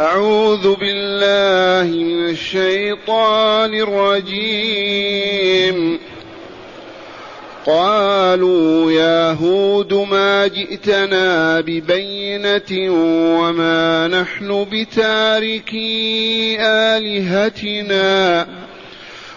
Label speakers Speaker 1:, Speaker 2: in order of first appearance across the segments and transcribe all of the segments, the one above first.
Speaker 1: أعوذ بالله من الشيطان الرجيم. قالوا يا هود ما جئتنا ببينة وما نحن بتاركي آلهتنا.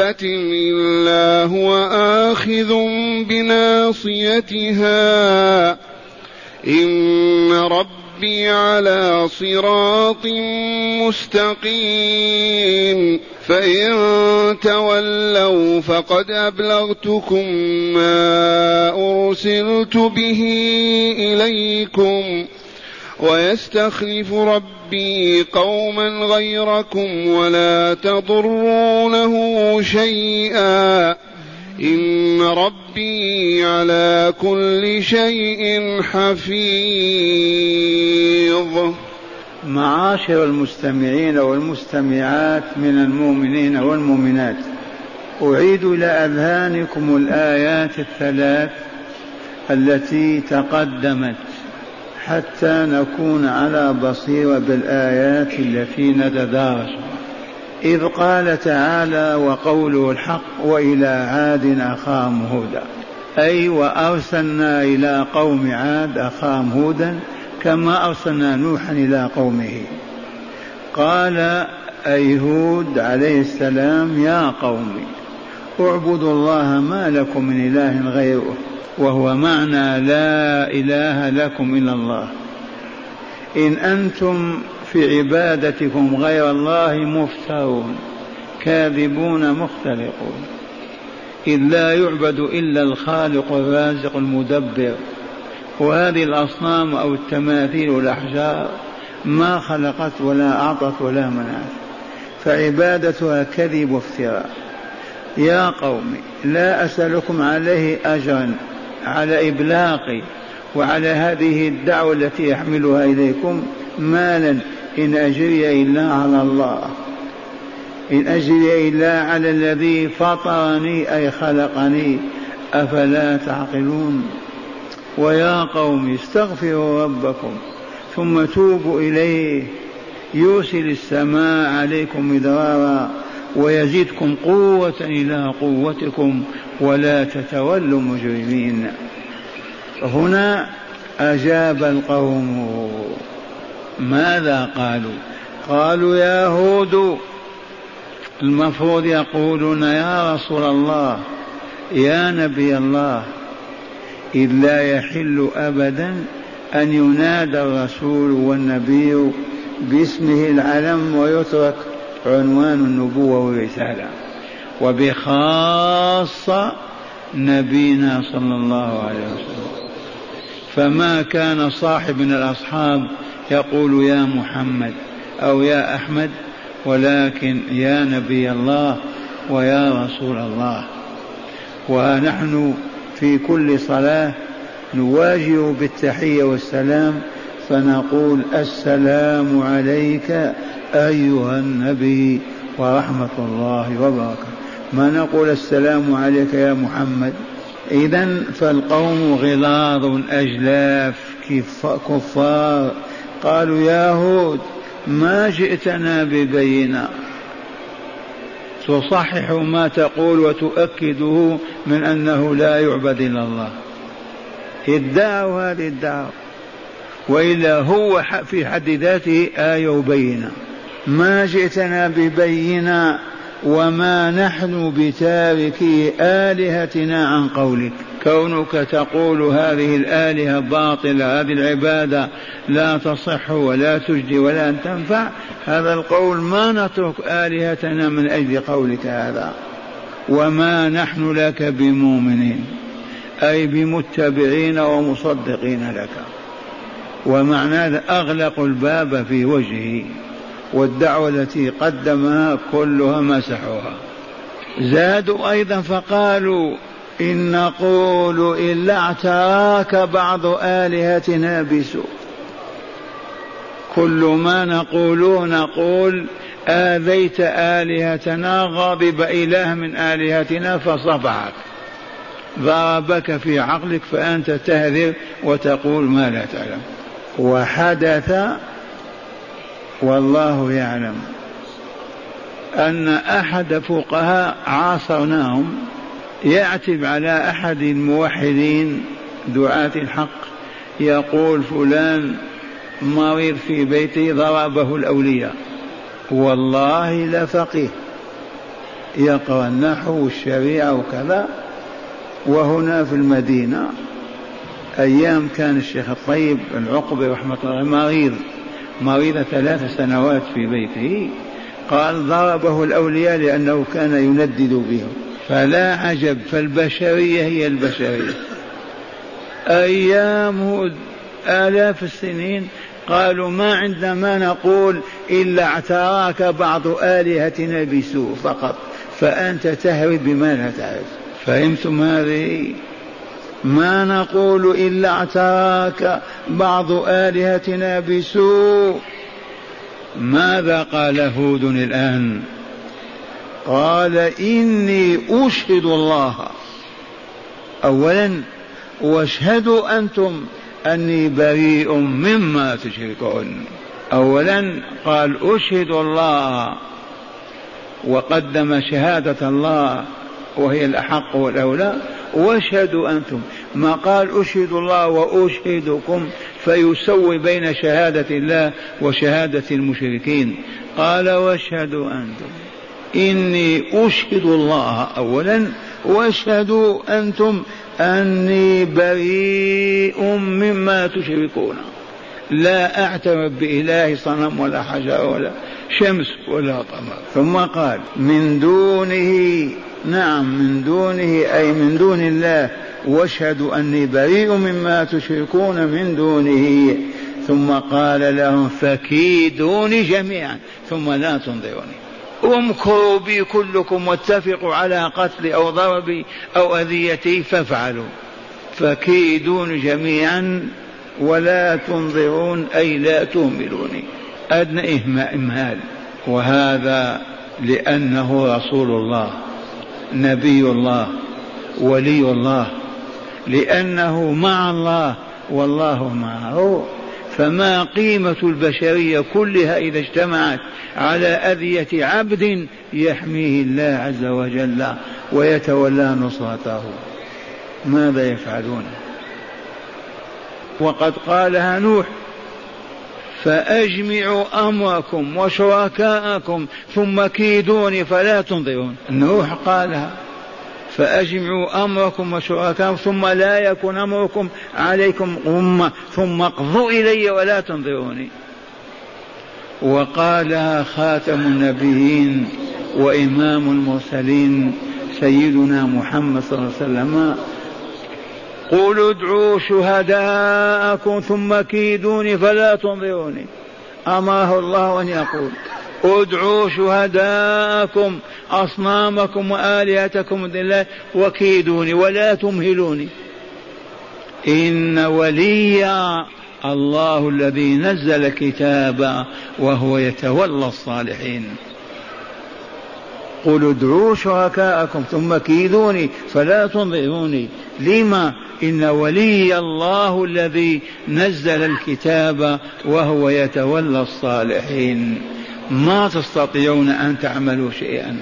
Speaker 1: إلا هو آخذ بناصيتها إن ربي على صراط مستقيم فإن تولوا فقد أبلغتكم ما أرسلت به إليكم ويستخلف ربي قوما غيركم ولا تضرونه شيئا. إن ربي على كل شيء حفيظ.
Speaker 2: معاشر المستمعين والمستمعات من المؤمنين والمؤمنات أعيد إلى أذهانكم الآيات الثلاث التي تقدمت. حتى نكون على بصيرة بالآيات التي نتدارس. إذ قال تعالى وقوله الحق وإلى عاد أخاهم هودا. أي وأرسلنا إلى قوم عاد أخاهم هودا كما أرسلنا نوحا إلى قومه. قال أي هود عليه السلام يا قوم اعبدوا الله ما لكم من إله غيره. وهو معنى لا إله لكم إلا الله. إن أنتم في عبادتكم غير الله مفترون كاذبون مختلقون. إذ لا يعبد إلا الخالق الرازق المدبر. وهذه الأصنام أو التماثيل والأحجار ما خلقت ولا أعطت ولا منعت. فعبادتها كذب وافتراء. يا قوم لا أسألكم عليه أجرا. على إبلاغي وعلى هذه الدعوة التي أحملها إليكم مالا إن أجري إلا على الله. إن أجري إلا على الذي فطرني أي خلقني أفلا تعقلون؟ ويا قوم استغفروا ربكم ثم توبوا إليه. يرسل السماء عليكم مدرارا ويزدكم قوة إلى قوتكم ولا تتولوا مجرمين. هنا أجاب القوم ماذا قالوا؟ قالوا يا هود المفروض يقولون يا رسول الله يا نبي الله إذ لا يحل أبدا أن ينادى الرسول والنبي باسمه العلم ويترك عنوان النبوة والرسالة وبخاصة نبينا صلى الله عليه وسلم. فما كان صاحب من الأصحاب يقول يا محمد أو يا أحمد ولكن يا نبي الله ويا رسول الله. ونحن في كل صلاة نواجه بالتحية والسلام فنقول السلام عليك أيها النبي ورحمة الله وبركاته. ما نقول السلام عليك يا محمد؟ إذا فالقوم غلاظ أجلاف كفار. قالوا يا هود ما جئتنا ببينة. تصحح ما تقول وتؤكده من أنه لا يعبد إلا الله. ادعوا هذه الدعوة. وإلا هو في حد ذاته آية وبينة ما جئتنا ببينة وما نحن بتاركي آلهتنا عن قولك. كونك تقول هذه الآلهة باطلة هذه العبادة لا تصح ولا تجدي ولا تنفع هذا القول ما نترك آلهتنا من أجل قولك هذا. وما نحن لك بمؤمنين أي بمتبعين ومصدقين لك. ومعنى أغلقوا الباب في وجهه. والدعوة التي قدمها كلها مسحوها. زادوا أيضا فقالوا إن نقول إلا اعتراك بعض آلهتنا بسوء. كل ما نقول نقول آذيت آلهتنا غضب إله من آلهتنا فصفعك ضربك في عقلك فأنت تهذر وتقول ما لا تعلم. وحدث والله يعلم أن أحد فقهاء عاصرناهم يعتب على أحد الموحدين دعاة الحق يقول فلان مريض في بيته ضربه الأولياء. والله لفقيه يقرأ النحو والشريعة وكذا. وهنا في المدينة أيام كان الشيخ الطيب العقبي رحمة الله مريض. مريض ثلاث سنوات في بيته قال ضربه الأولياء لأنه كان يندد بهم. فلا عجب فالبشرية هي البشرية. أيام آلاف السنين قالوا ما عندنا ما نقول إلا اعتراك بعض آلهتنا بسوء فقط فأنت تهرب بما لا تعرف. فهمتم هذه؟ ما نقول إلا اعتراك بعض آلهتنا بسوء. ماذا قال هود الآن؟ قال إني أشهد الله. أولا واشهدوا أنتم أني بريء مما تشركون. أولا قال أشهد الله. وقدم شهادة الله وهي الأحق والأولى. واشهدوا أنتم. ما قال أشهد الله وأشهدكم فيسوي بين شهادة الله وشهادة المشركين. قال واشهدوا أنتم. إني أشهد الله أولا واشهدوا أنتم. أني بريء مما تشركون. لا أعترف بإله صنم ولا حجر ولا شمس ولا قمر. ثم قال من دونه نعم من دونه أي من دون الله واشهدوا أني بريء مما تشركون من دونه. ثم قال لهم فكيدوني جميعا ثم لا تنظروني. امكروا بي كلكم واتفقوا على قتلي أو ضربي أو أذيتي فافعلوا فكيدون جميعا ولا تنظرون أي لا تهملوني. أدنى إمهال وهذا لأنه رسول الله نبي الله ولي الله. لأنه مع الله والله معه. فما قيمة البشرية كلها إذا اجتمعت على أذية عبد يحميه الله عز وجل ويتولى نصرته. ماذا يفعلون؟ وقد قالها نوح فأجمعوا أمركم وشركاءكم ثم كيدوني فلا تنظرون. نوح قالها فأجمعوا أمركم وشركاءكم ثم لا يكن أمركم عليكم غمة ثم اقضوا إلي ولا تنظروني. وقالها خاتم النبيين وإمام المرسلين سيدنا محمد صلى الله عليه وسلم قولوا ادعوا شهداءكم ثم كيدوني فلا تنظروني. أمره الله أن يقول. ادعوا شهداءكم أصنامكم وآلهتكم لله وكيدوني ولا تمهلوني. إن ولي الله الذي نزل الكتاب وهو يتولى الصالحين. قل ادعوا شركاءكم ثم كيدوني فلا تنظروني. لما؟ إن ولي الله الذي نزل الكتاب وهو يتولى الصالحين. ما تستطيعون أن تعملوا شيئا.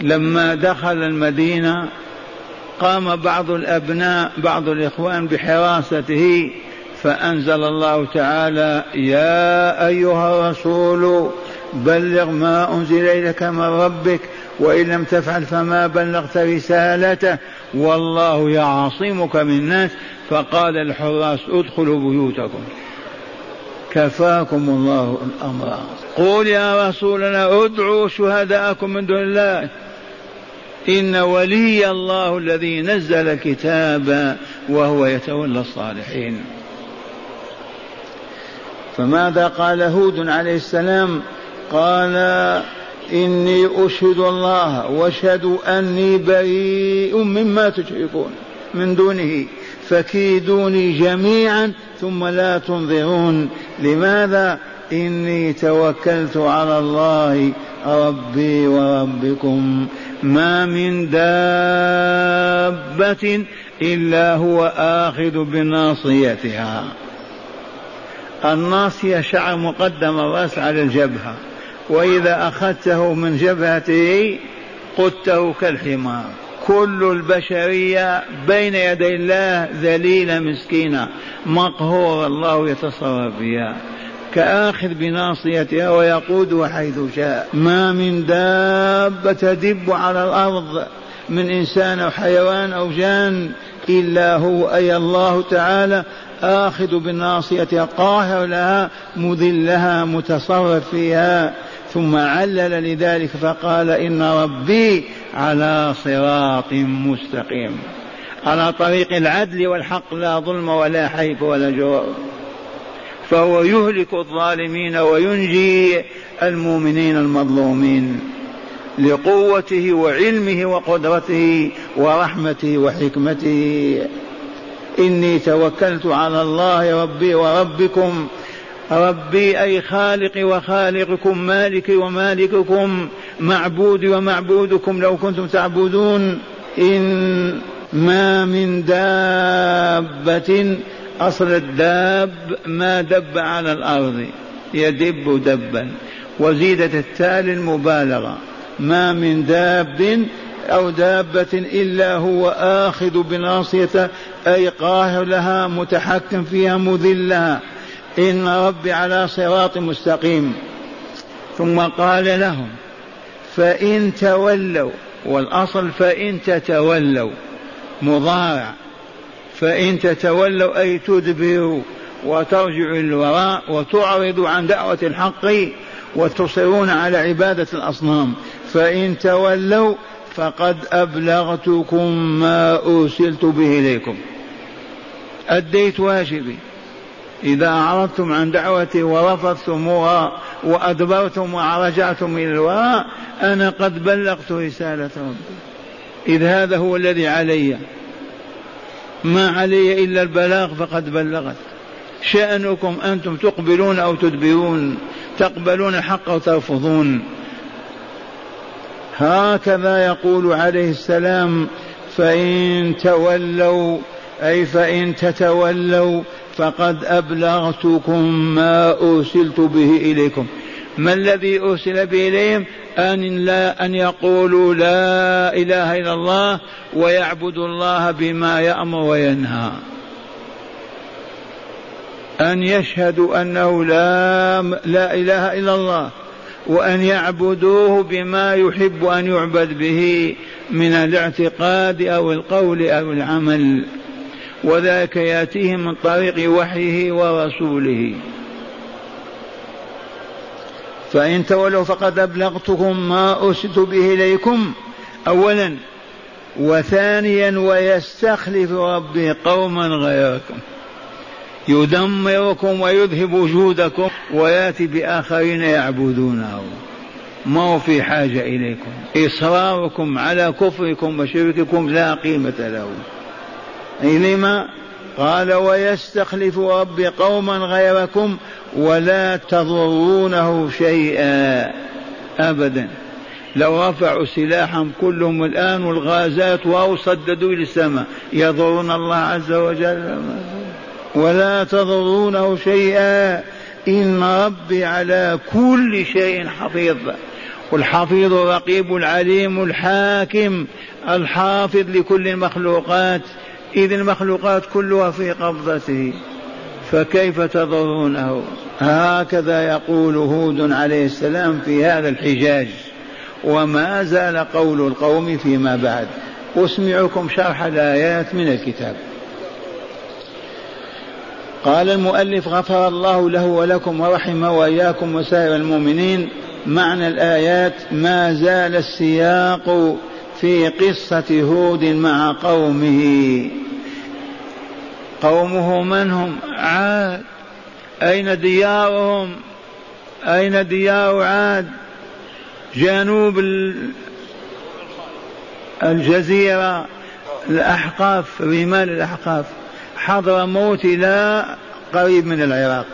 Speaker 2: لما دخل المدينة قام بعض الأبناء بعض الإخوان بحراسته فأنزل الله تعالى يا أيها الرسول بلغ ما أنزل إليك من ربك وإن لم تفعل فما بلغت رسالته. والله يعصمك من الناس. فقال الحراس ادخلوا بيوتكم. كفاكم الله الأمر. قول يا رسولنا ادعوا شهداءكم من دون الله. إن ولي الله الذي نزل الكتاب وهو يتولى الصالحين. فماذا قال هود عليه السلام؟ قال إني أشهد الله وأشهد أني بريء مما تشركون من دونه. فكيدوني جميعا ثم لا تنظرون. لماذا؟ إني توكلت على الله ربي وربكم. ما من دابة إلا هو آخذ بناصيتها. الناصية شعر مقدم الرأس على الجبهة. وإذا أخذته من جبهته قدته كالحمار. كل البشرية بين يدي الله ذليلة مسكينة مقهورة الله يتصرف بها كآخذ بناصيتها ويقودها حيث شاء. ما من دابة تدب على الأرض من إنسان أو حيوان أو جان إلا هو. أي الله تعالى آخذ بالناصية قاهر لها مذلها متصرف فيها. ثم علل لذلك فقال إن ربي على صراط مستقيم. على طريق العدل والحق لا ظلم ولا حيف ولا جور. فهو يهلك الظالمين وينجي المؤمنين المظلومين لقوته وعلمه وقدرته ورحمته وحكمته. إني توكلت على الله ربي وربكم ربي أي خالقي وخالقكم مالكي ومالككم معبودي ومعبودكم لو كنتم تعبدون. إن ما من دابة أصل الداب ما دب على الأرض يدب دبا. وزيدت التالي المبالغة. ما من داب أو دابة إلا هو آخذ بناصيته أي قاهر لها متحكم فيها مذلها إن ربي على صراط مستقيم. ثم قال لهم فإن تولوا والأصل فإن تتولوا. مضارع. فإن تتولوا أي تدبروا وترجعوا الوراء وتعرضوا عن دعوة الحق وتصرون على عبادة الأصنام. فإن تولوا فقد أبلغتكم ما أرسلت به إليكم. أديت واجبي. إذا أعرضتم عن دعوتي ورفضتموها وأدبرتم ورجعتم إلى الوراء أنا قد بلغت رسالة ربي. إذ هذا هو الذي علي. ما علي إلا البلاغ فقد بلغت. شأنكم أنتم تقبلون أو تدبرون تقبلون الحق أو ترفضون. هكذا يقول عليه السلام فإن تولوا أي فإن تتولوا فقد أبلغتكم ما أرسلت به إليكم. ما الذي أرسل به إليهم؟ أن لا أن يقولوا لا إله إلا الله ويعبدوا الله بما يأمر وينهى. أن يشهدوا أنه لا لا إله إلا الله وأن يعبدوه بما يحب أن يعبد به من الاعتقاد أو القول أو العمل. وذاك ياتيهم من طريق وحيه ورسوله. فإن تولوا فقد أبلغتكم ما أرسلت به إليكم. أولا وثانيا ويستخلف ربي قوما غيركم. يدمركم ويذهب وجودكم ويأتي بآخرين يعبدونه. ما هو في حاجة إليكم؟ إصراركم على كفركم وشرككم لا قيمة له. لما قال ويستخلف ربي قوما غيركم ولا تضرونه شيئا أبدا. لو رفعوا سلاحهم كلهم الآن والغازات واو صددوا إلى السماء يضرون الله عز وجل. ولا تضرونه شيئا. إن ربي على كل شيء حفيظ. والحفيظ الرقيب العليم الحاكم. الحافظ لكل المخلوقات. إذ المخلوقات كلها في قبضته فكيف تضرونه؟ هكذا يقول هود عليه السلام في هذا الحجاج. وما زال قول القوم فيما بعد. أسمعكم شرح الآيات من الكتاب. قال المؤلف غفر الله له ولكم ورحم وإياكم وسائر المؤمنين. معنى الآيات ما زال السياق في قصة هود مع قومه. قومه من هم؟ عاد. أين ديارهم أين ديار عاد؟ جنوب الجزيرة. الأحقاف رمال الأحقاف. حضر موت إلى قريب من العراق.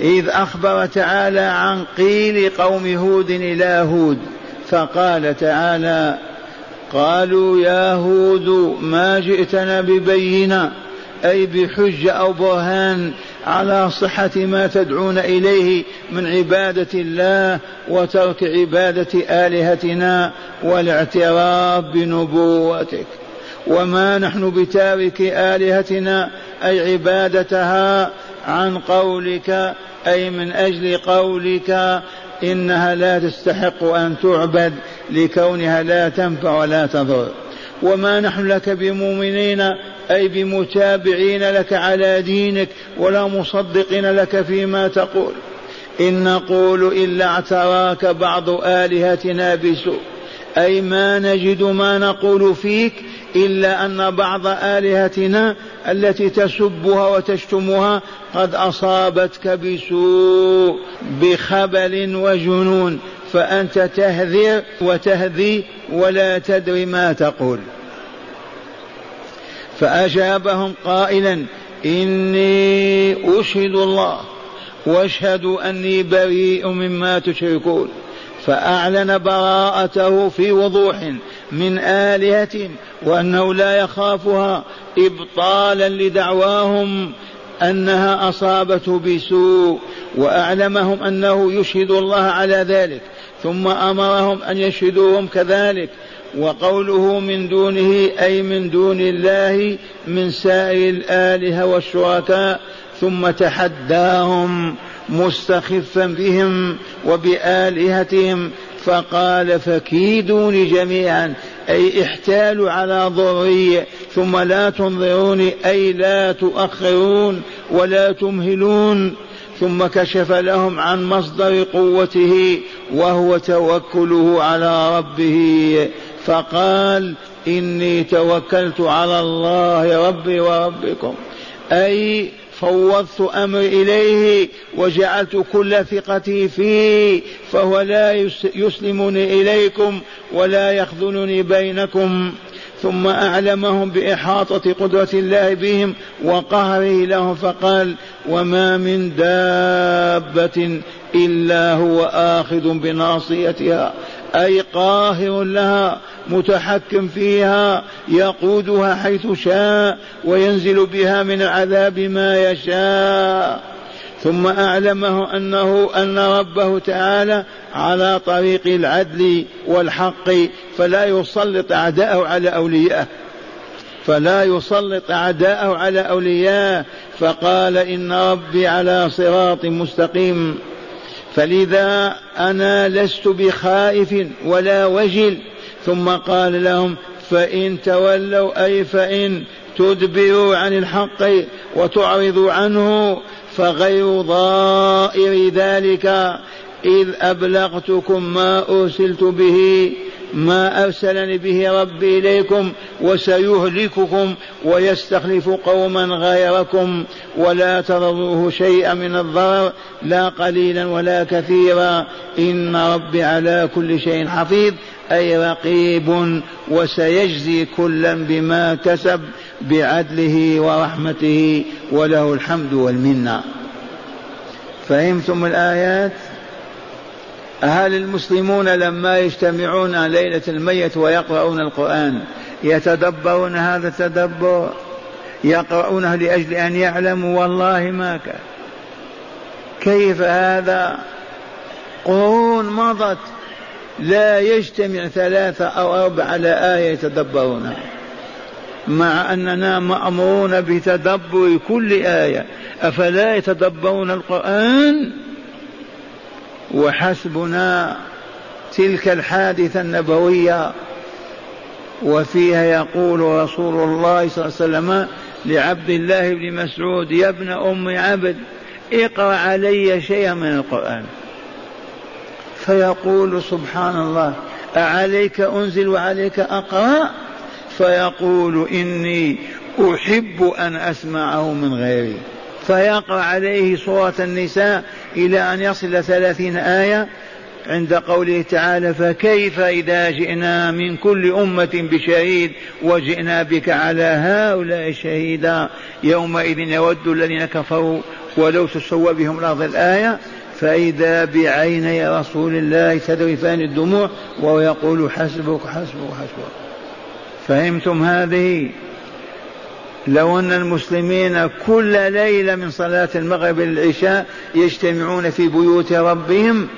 Speaker 2: إذ أخبر تعالى عن قيل قوم هود إلى هود. فقال تعالى قالوا يا هود ما جئتنا ببينة أي بحجة أو برهان على صحة ما تدعون إليه من عبادة الله وترك عبادة آلهتنا والاعتراف بنبوتك. وما نحن بتارك آلهتنا أي عبادتها عن قولك أي من أجل قولك إنها لا تستحق أن تعبد. لكونها لا تنفع ولا تضر. وما نحن لك بمؤمنين أي بمتابعين لك على دينك ولا مصدقين لك فيما تقول. إن نقول إلا اعتراك بعض آلهتنا بسوء. أي ما نجد ما نقول فيك إلا أن بعض آلهتنا التي تسبها وتشتمها قد أصابتك بسوء بخبل وجنون. فأنت تهذر وتهذي ولا تدري ما تقول. فأجابهم قائلا إني أشهد الله وأشهد أني بريء مما تشركون. فأعلن براءته في وضوح من آلهتهم وأنه لا يخافها إبطالا لدعواهم أنها أصابته بسوء وأعلمهم أنه يشهد الله على ذلك. ثم أمرهم أن يشهدوهم كذلك وقوله من دونه أي من دون الله من سائر الآلهة والشركاء ثم تحداهم مستخفا بهم وبآلهتهم فقال فكيدوني جميعا أي احتالوا على ضري ثم لا تنظروني أي لا تؤخرون ولا تمهلون. ثم كشف لهم عن مصدر قوته وهو توكله على ربه. فقال إني توكلت على الله ربي وربكم. أي فوضت أمري إليه وجعلت كل ثقتي فيه فهو لا يسلمني إليكم ولا يخذلني بينكم. ثم أعلمهم بإحاطة قدرة الله بهم وقهره لهم فقال وما من دابة إلا هو آخذ بناصيتها أي قاهر لها متحكم فيها يقودها حيث شاء وينزل بها من العذاب ما يشاء. ثم أعلمه أنه أن ربه تعالى على طريق العدل والحق فلا يسلط أعداءه على أوليائه فلا يسلط أعداءه على أوليائه فقال إن ربي على صراط مستقيم. فلذا أنا لست بخائف ولا وجل. ثم قال لهم فإن تولوا أي فإن تدبروا عن الحق وتعرضوا عنه فغير ضائر ذلك إذ أبلغتكم ما أرسلت به ما أرسلني به ربي إليكم وسيهلككم ويستخلف قوما غيركم ولا تضروه شيئا من الضرر لا قليلا ولا كثيرا. إن ربي على كل شيء حفيظ أي رقيب وسيجزي كلا بما كسب بعدله ورحمته وله الحمد والمنة. فهمتم الآيات؟ هل المسلمون لما يجتمعون ليلة الميت ويقرؤون القرآن يتدبرون هذا التدبر يقرؤونه لأجل أن يعلموا والله ما كان كيف هذا؟ قرون مضت لا يجتمع ثلاثة أو أربعة على آية يتدبرونها مع أننا مأمورون بتدبر كل آية أفلا يتدبرون القرآن؟ وحسبنا تلك الحادثة النبوية وفيها يقول رسول الله صلى الله عليه وسلم لعبد الله بن مسعود يا ابن أم عبد اقرأ علي شيئا من القرآن. فيقول سبحان الله أعليك أنزل وعليك أقرأ؟ فيقول إني أحب أن أسمعه من غيري. فيقرأ عليه سورة النساء إلى أن يصل ثلاثين آية عند قوله تعالى فكيف إذا جئنا من كل أمة بشهيد وجئنا بك على هؤلاء شهيدا؟ يومئذ يود الذين كفروا ولو تسوى بهم الأرض الآية فإذا بعيني رسول الله تذرفان الدموع وهو يقول حسبك حسبك حسبك. فهمتم هذه؟ لو أن المسلمين كل ليلة من صلاة المغرب للعشاء يجتمعون في بيوت ربهم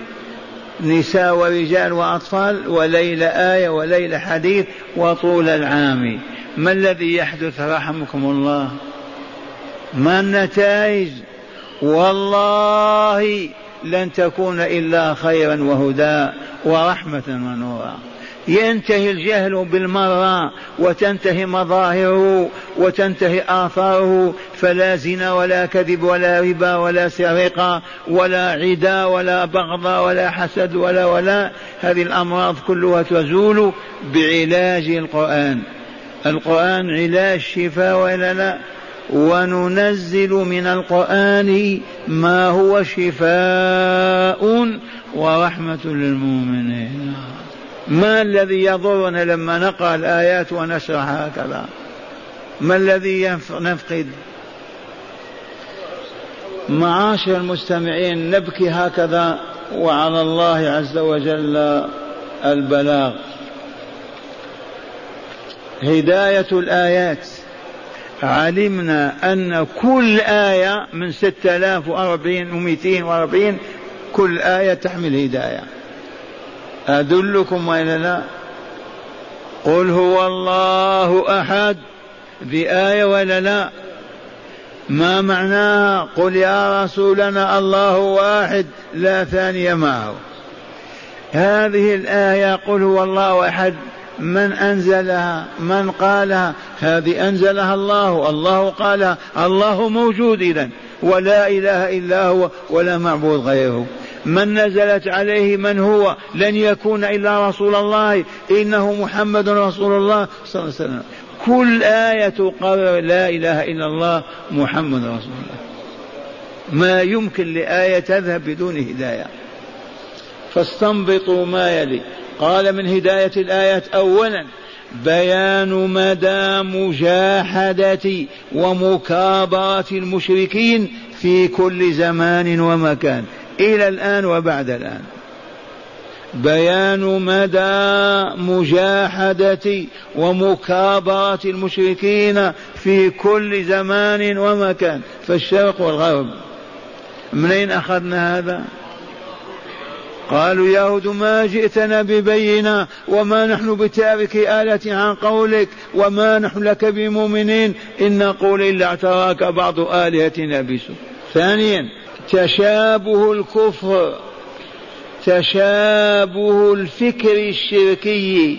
Speaker 2: نساء ورجال وأطفال وليلة آية وليلة حديث وطول العام. ما الذي يحدث رحمكم الله؟ ما النتائج؟ والله لن تكون إلا خيرا وهدى ورحمة ونورا. ينتهي الجهل بالمرة وتنتهي مظاهره وتنتهي آثاره فلا زنا ولا كذب ولا ربا ولا سرقة ولا عدا ولا بغضة ولا حسد ولا ولا هذه الأمراض كلها تزول بعلاج القرآن. القرآن علاج شفاء ولا لا. وننزل من القرآن ما هو شفاء ورحمة للمؤمنين. ما الذي يضرنا لما نقرأ الآيات ونشرح هكذا؟ ما الذي نفقد؟ معاشر المستمعين نبكي هكذا وعلى الله عز وجل البلاغ. هداية الآيات. علمنا أن كل آية من ستة آلاف وأربعين ومئتين وأربعين كل آية تحمل هداية. أدلكم وإلا لا؟ قل هو الله أحد بآية ولا لا؟ ما معناها قل يا رسولنا الله واحد لا ثاني معه. هذه الآية قل هو الله أحد من أنزلها من قالها؟ هذه أنزلها الله الله قالها الله موجود إذا ولا إله إلا هو ولا معبود غيره. من نزلت عليه من هو لن يكون إلا رسول الله إنه محمد رسول الله صلى الله عليه وسلم. كل آية تقرر لا إله إلا الله محمد رسول الله. ما يمكن لآية تذهب بدون هداية. فاستنبطوا ما يلي. قال من هداية الآيات أولا بيان مدى مجاحدة ومكابرة المشركين في كل زمان ومكان. إلى الآن وبعد الآن. بيان مدى مجاحدة ومكابرة المشركين في كل زمان ومكان. في الشرق والغرب منين أخذنا هذا؟ قالوا يهود ما جئتنا ببينة وما نحن بتارك آلة عن قولك وما نحن لك بمؤمنين. إن نقول إلا اعتراك بعض آلهتنا بسوء. ثانيا تشابه الكفر تشابه الفكر الشركي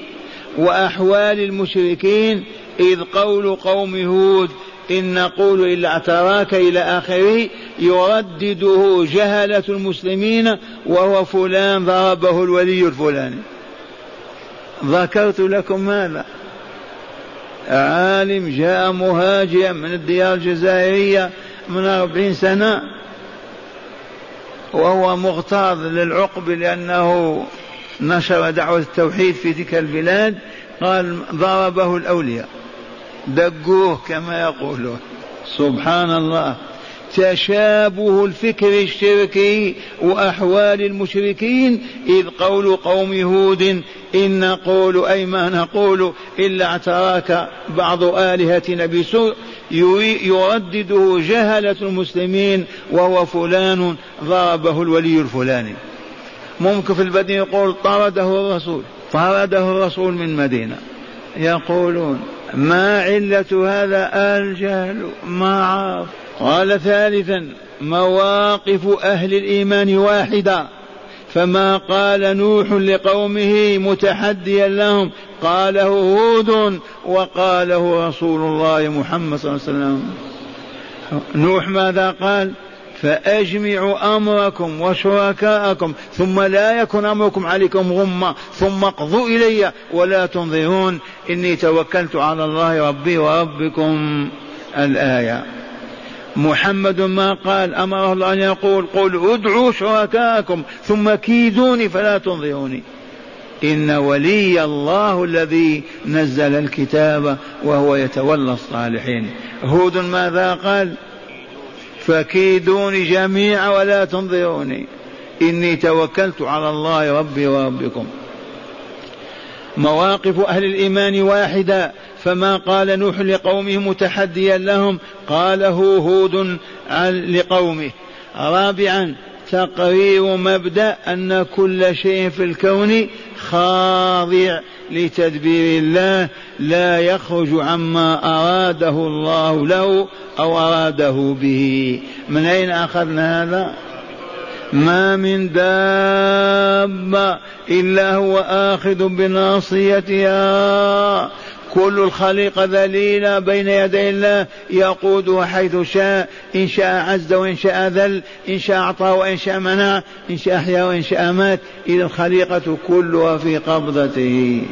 Speaker 2: وأحوال المشركين إذ قول قوم هود إن نقول إلا اعتراك إلى آخره يردده جهلة المسلمين وهو فلان ضربه الولي الفلاني. ذكرت لكم ماذا؟ عالم جاء مهاجرا من الديار الجزائرية من أربعين سنة وهو مغتاظ للعقب لأنه نشر دعوة التوحيد في تلك البلاد قال ضربه الأولياء. دقوه كما يقولون. سبحان الله تشابه الفكر الشركي وأحوال المشركين إذ قول قوم هود إن نقول أي ما نقول إلا اعتراك بعض الهتنا بسوء يردده جهلة المسلمين وهو فلان ضربه الولي الفلاني. ممكن في البدن يقول طرده الرسول طرده الرسول من مدينة. يقولون ما علة هذا الجهل ما عرف. قال ثالثا مواقف أهل الإيمان واحدة. فما قال نوح لقومه متحديا لهم؟ قاله هود وقاله رسول الله محمد صلى الله عليه وسلم. نوح ماذا قال؟ فأجمعوا أمركم وشركاءكم ثم لا يكن أمركم عليكم غمة ثم اقضوا إلي ولا تنظرون. إني توكلت على الله ربي وربكم. الآية. محمد ما قال أمره الله أن يقول قل ادعوا شركاءكم ثم كيدوني فلا تنظروني. إن ولي الله الذي نزل الكتاب وهو يتولى الصالحين. هود ماذا قال؟ فكيدوني جميعا ولا تنظروني. إني توكلت على الله ربي وربكم. مواقف أهل الإيمان واحدة. فما قال نوح لقومه متحديا لهم؟ قاله هود لقومه. رابعا تقرير مبدأ أن كل شيء في الكون خاضع لتدبير الله لا يخرج عما أراده الله له أو أراده به. من أين أخذنا هذا؟ ما من دابة إلا هو آخذ بناصيتها. كل الخليقة ذليلة بين يدي الله يقودها حيث شاء إن شاء عز وإن شاء ذل إن شاء أعطى وإن شاء منع إن شاء أحيا وإن شاء مات. إلى الخليقة كلها في قبضته.